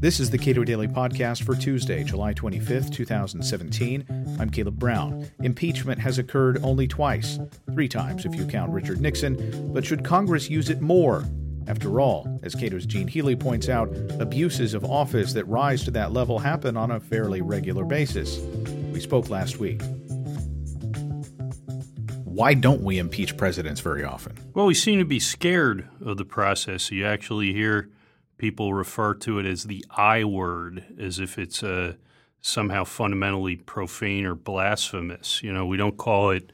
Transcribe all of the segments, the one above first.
This is the Cato Daily Podcast for Tuesday, July 25th, 2017. I'm Caleb Brown. Impeachment has occurred only twice, three times if you count Richard Nixon, but should Congress use it more? After all, as Cato's Gene Healy points out, abuses of office that rise to that level happen on a fairly regular basis. We spoke last week. Why don't we impeach presidents very often? Well, we seem to be scared of the process. You actually hear people refer to it as the I word, as if it's uh, somehow fundamentally profane or blasphemous. You know, we don't call it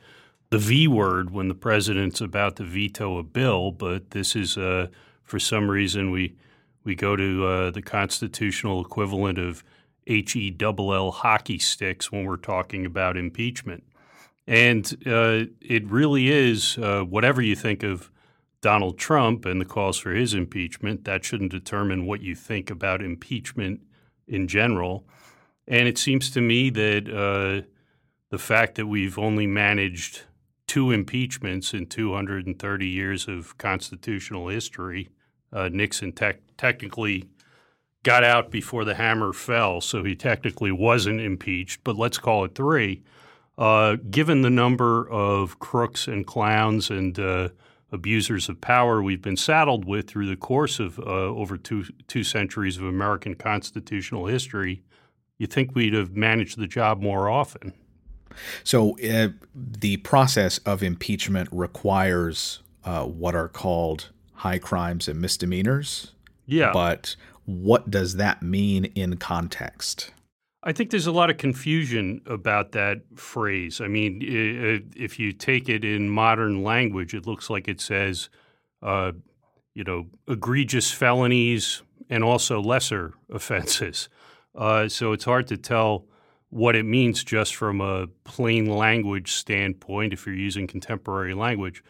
the V word when the president's about to veto a bill, but this is uh, for some reason we we go to uh, the constitutional equivalent of H E double L hockey sticks when we're talking about impeachment. And uh, it really is, uh, whatever you think of Donald Trump and the calls for his impeachment, that shouldn't determine what you think about impeachment in general. And it seems to me that uh, the fact that we've only managed two impeachments in 230 years of constitutional history, uh, Nixon te- technically got out before the hammer fell, so he technically wasn't impeached, but let's call it three. Uh, given the number of crooks and clowns and uh, abusers of power we've been saddled with through the course of uh, over two two centuries of American constitutional history, you think we'd have managed the job more often. So uh, the process of impeachment requires uh, what are called high crimes and misdemeanors. Yeah. But what does that mean in context? I think there's a lot of confusion about that phrase. I mean, if you take it in modern language, it looks like it says, uh, you know, egregious felonies and also lesser offenses. Uh, so it's hard to tell what it means just from a plain language standpoint if you're using contemporary language.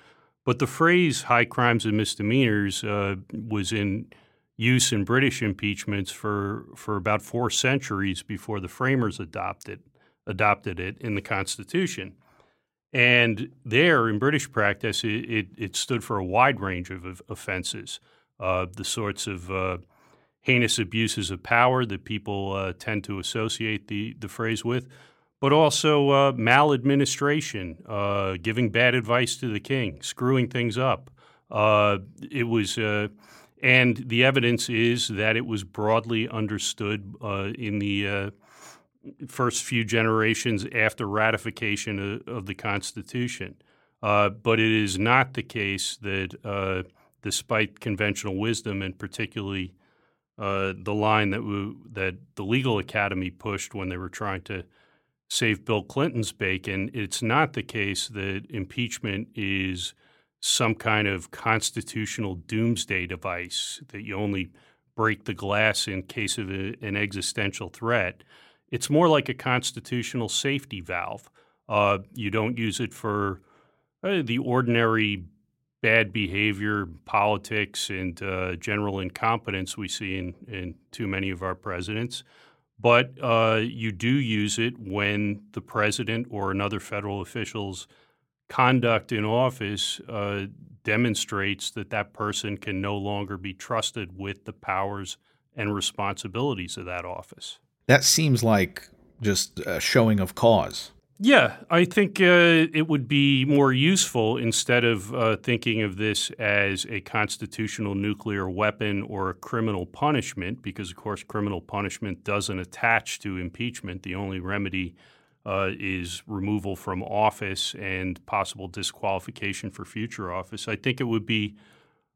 But the phrase high crimes and misdemeanors uh, was in use in British impeachments for, for about four centuries before the framers adopted adopted it in the Constitution. And there, in British practice, it, it, it stood for a wide range of, of offenses, uh, the sorts of uh, heinous abuses of power that people uh, tend to associate the, the phrase with, but also uh, maladministration, uh, giving bad advice to the king, screwing things up. Uh, it was and the evidence is that it was broadly understood uh, in the uh, first few generations after ratification of, of the Constitution. Uh, but it is not the case that, uh, despite conventional wisdom and particularly uh, the line that, we, that the Legal Academy pushed when they were trying to save Bill Clinton's bacon, it's not the case that impeachment is – some kind of constitutional doomsday device that you only break the glass in case of a, an existential threat. It's more like a constitutional safety valve. Uh, you don't use it for uh, the ordinary bad behavior, politics, and uh, general incompetence we see in, in too many of our presidents. But uh, you do use it when the president or another federal official's conduct in office uh, demonstrates that that person can no longer be trusted with the powers and responsibilities of that office. That seems like just a showing of cause. Yeah, I think uh, it would be more useful instead of uh, thinking of this as a constitutional nuclear weapon or a criminal punishment, because, of course, criminal punishment doesn't attach to impeachment. The only remedy uh, is removal from office and possible disqualification for future office. I think it would be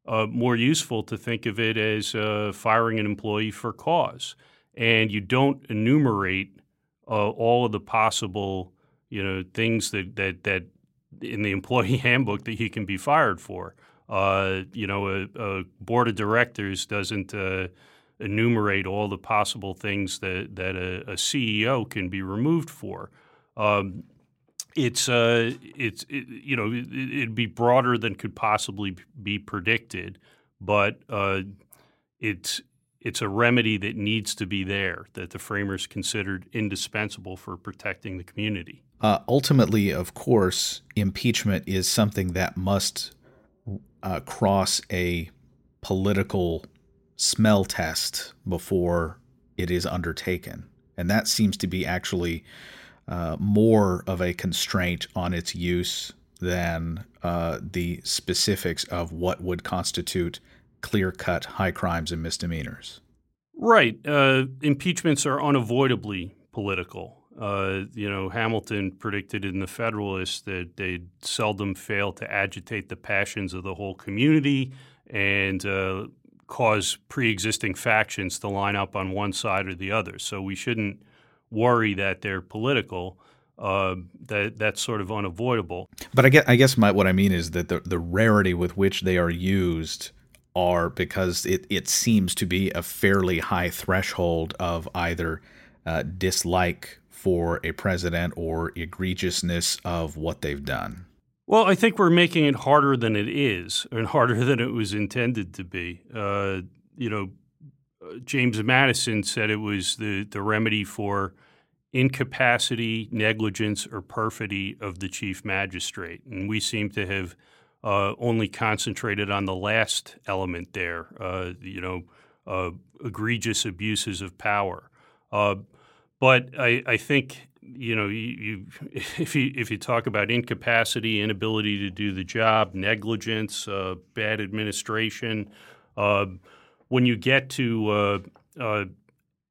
uh, more useful to think of it as uh, firing an employee for cause, and you don't enumerate uh, all of the possible you know things that that that in the employee handbook that he can be fired for. Uh, you know, a, a, board of directors doesn't uh, enumerate all the possible things that, that a, a CEO can be removed for. Um, it's uh, it's it, you know it, would be broader than could possibly be predicted, but uh, it's it's a remedy that needs to be there that the framers considered indispensable for protecting the community. Uh, ultimately, of course, impeachment is something that must uh, cross a political smell test before it is undertaken. And that seems to be actually uh, more of a constraint on its use than uh, the specifics of what would constitute clear cut high crimes and misdemeanors. Right. Uh, impeachments are unavoidably political. Uh, you know, Hamilton predicted in the Federalist that they'd seldom fail to agitate the passions of the whole community and uh, cause pre existing factions to line up on one side or the other. So we shouldn't worry that they're political. Uh, that that's sort of unavoidable. But I guess, I guess my, what I mean is that the, the rarity with which they are used are because it, it seems to be a fairly high threshold of either uh, dislike for a president or egregiousness of what they've done. Well, I think we're making it harder than it is, and harder than it was intended to be. Uh, you know, James Madison said it was the, the remedy for incapacity, negligence, or perfidy of the chief magistrate. And we seem to have uh, only concentrated on the last element there, uh, you know, uh, egregious abuses of power. Uh, but I, I, think, you know, you, you, if, you, if you talk about incapacity, inability to do the job, negligence, uh, bad administration, uh, when you get to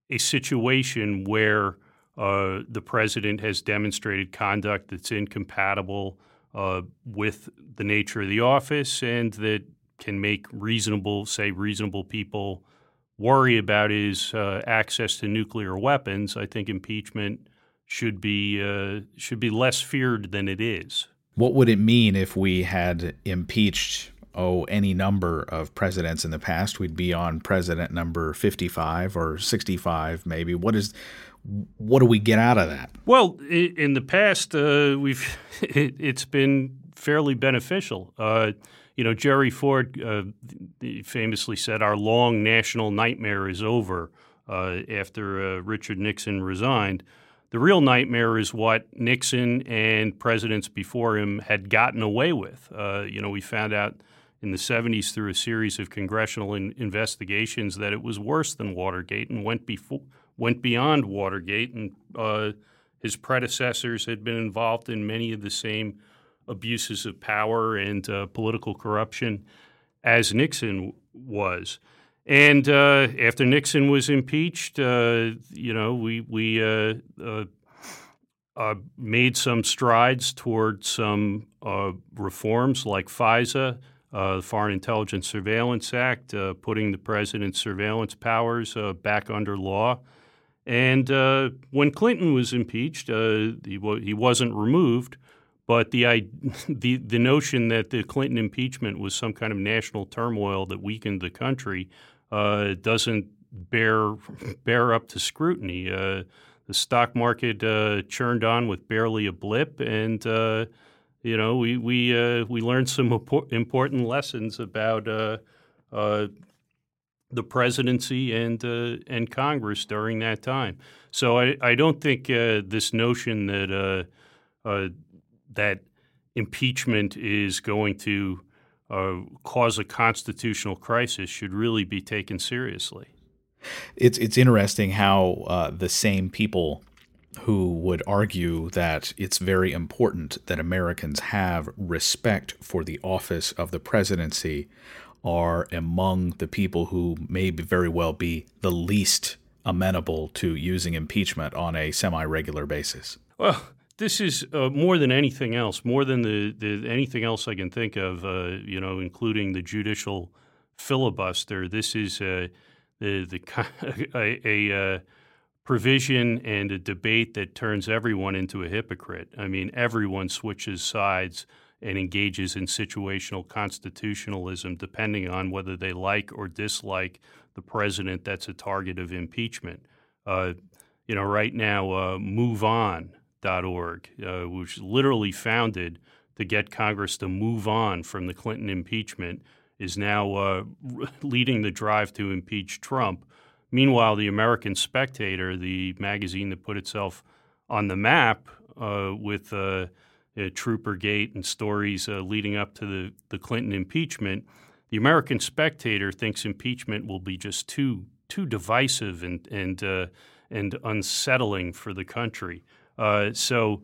a situation where uh, the president has demonstrated conduct that's incompatible uh, with the nature of the office and that can make reasonable, say, reasonable people worry about his uh, access to nuclear weapons. I think impeachment should be uh, should be less feared than it is. What would it mean if we had impeached oh any number of presidents in the past? We'd be on president number fifty-five or sixty-five, maybe. What is what do we get out of that? Well, in the past, uh, we've it, has been fairly beneficial. Uh, you know, Jerry Ford uh, famously said, "Our long national nightmare is over." Uh, after uh, Richard Nixon resigned, the real nightmare is what Nixon and presidents before him had gotten away with. Uh, you know, we found out in the 70s through a series of congressional in- investigations that it was worse than Watergate and went before went beyond Watergate, and uh, his predecessors had been involved in many of the same abuses of power and uh, political corruption as Nixon was. And uh, after Nixon was impeached, uh, you know, we we uh, uh, made some strides toward some reforms like FISA, the Foreign Intelligence Surveillance Act, putting the president's surveillance powers back under law. And uh, when Clinton was impeached, uh, he, he wasn't removed, but the, the, the notion that the Clinton impeachment was some kind of national turmoil that weakened the country uh, doesn't bear, bear up to scrutiny. Uh, the stock market uh, churned on with barely a blip, and uh, you know we we we learned some important lessons about the presidency and uh, and Congress during that time. So I, I don't think uh, this notion that uh, uh that impeachment is going to uh, cause a constitutional crisis should really be taken seriously. It's it's interesting how uh, the same people who would argue that it's very important that Americans have respect for the office of the presidency are among the people who may very well be the least amenable to using impeachment on a semi regular basis. Well, this is uh, more than anything else, more than the, the anything else I can think of, uh, you know, including the judicial filibuster. This is uh, the, the a, a uh, provision and a debate that turns everyone into a hypocrite. I mean, everyone switches sides and engages in situational constitutionalism, depending on whether they like or dislike the president that's a target of impeachment. Uh, you know, right now, uh, MoveOn.org, uh, which literally founded to get Congress to move on from the Clinton impeachment, is now uh, leading the drive to impeach Trump. Meanwhile, the American Spectator, the magazine that put itself on the map uh, with uh, uh, Troopergate and stories uh, leading up to the, the Clinton impeachment the American spectator thinks impeachment will be just too too divisive and and uh, and unsettling for the country. Uh, so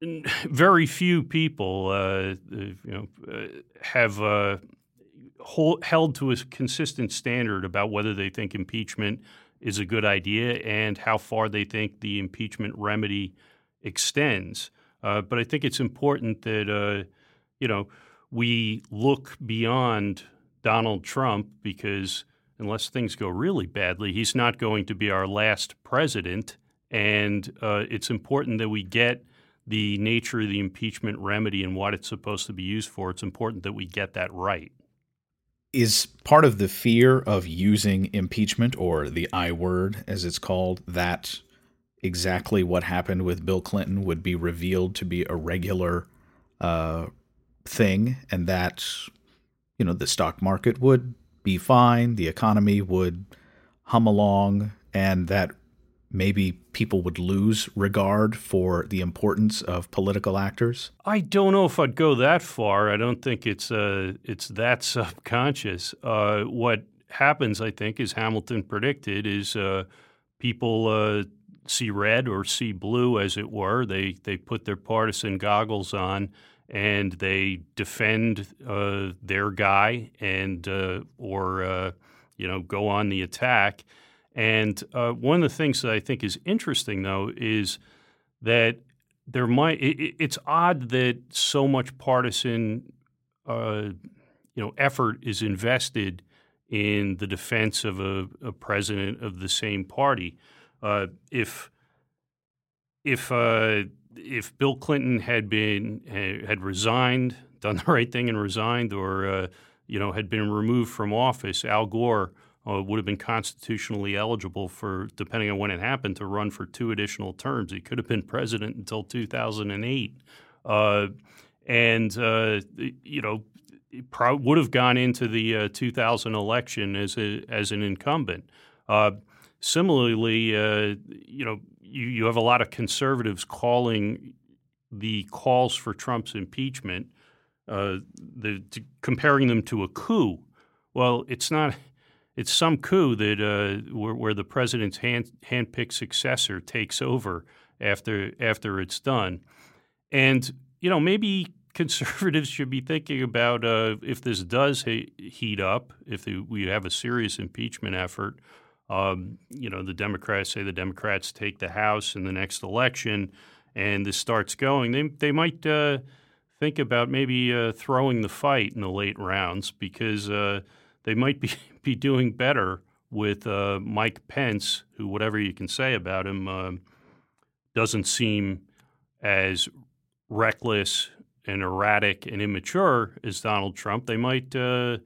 very few people, uh, you know, uh, have uh, hold, held to a consistent standard about whether they think impeachment is a good idea and how far they think the impeachment remedy extends. Uh, but I think it's important that uh, you know we look beyond Donald Trump because unless things go really badly, he's not going to be our last president, and uh, it's important that we get the nature of the impeachment remedy and what it's supposed to be used for. It's important that we get that right is part of the fear of using impeachment or the I word, as it's called, that exactly what happened with Bill Clinton would be revealed to be a regular uh, thing, and that you know the stock market would be fine, the economy would hum along, and that maybe people would lose regard for the importance of political actors? I don't know if I'd go that far. I don't think it's uh, it's that subconscious. Uh, what happens, I think, is Hamilton predicted, is uh, people uh, see red or see blue, as it were. They they put their partisan goggles on and they defend uh, their guy and uh, or you know go on the attack and uh, one of the things that I think is interesting, though, is that there might. It, it's odd that so much partisan, uh, you know, effort is invested in the defense of a, a president of the same party. Uh, if if uh, if Bill Clinton had been had resigned, done the right thing and resigned, or uh, you know had been removed from office, Al Gore uh, would have been constitutionally eligible for, depending on when it happened, to run for two additional terms. He could have been president until 2008. Uh, and, uh, you know, would have gone into the uh, 2000 election as, a, as an incumbent. Uh, similarly, uh, you know, you, you have a lot of conservatives calling the calls for Trump's impeachment, the, comparing them to a coup. Well, it's not it's some coup that uh, where, where, the president's hand handpicked successor takes over after after it's done, and you know maybe conservatives should be thinking about uh, if this does he- heat up, if the, we have a serious impeachment effort. Um, you know, the Democrats say the Democrats take the House in the next election, and this starts going. They they might uh, think about maybe uh, throwing the fight in the late rounds because uh, they might be, be doing better with uh, Mike Pence, who, whatever you can say about him, uh, doesn't seem as reckless and erratic and immature as Donald Trump. They might uh,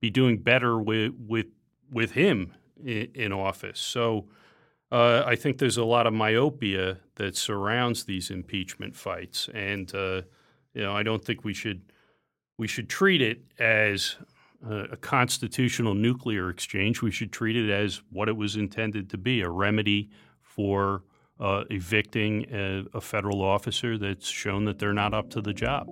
be doing better with with with him in, in office. So. Uh, I think there's a lot of myopia that surrounds these impeachment fights, and uh, you know I don't think we should we should treat it as a constitutional nuclear exchange, we should treat it as what it was intended to be a remedy for uh, evicting a, a federal officer that's shown that they're not up to the job.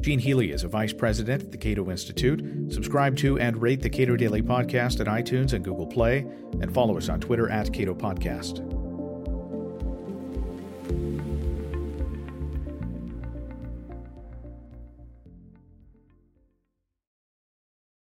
Gene Healy is a vice president at the Cato Institute. Subscribe to and rate the Cato Daily Podcast at iTunes and Google Play, and follow us on Twitter at Cato Podcast.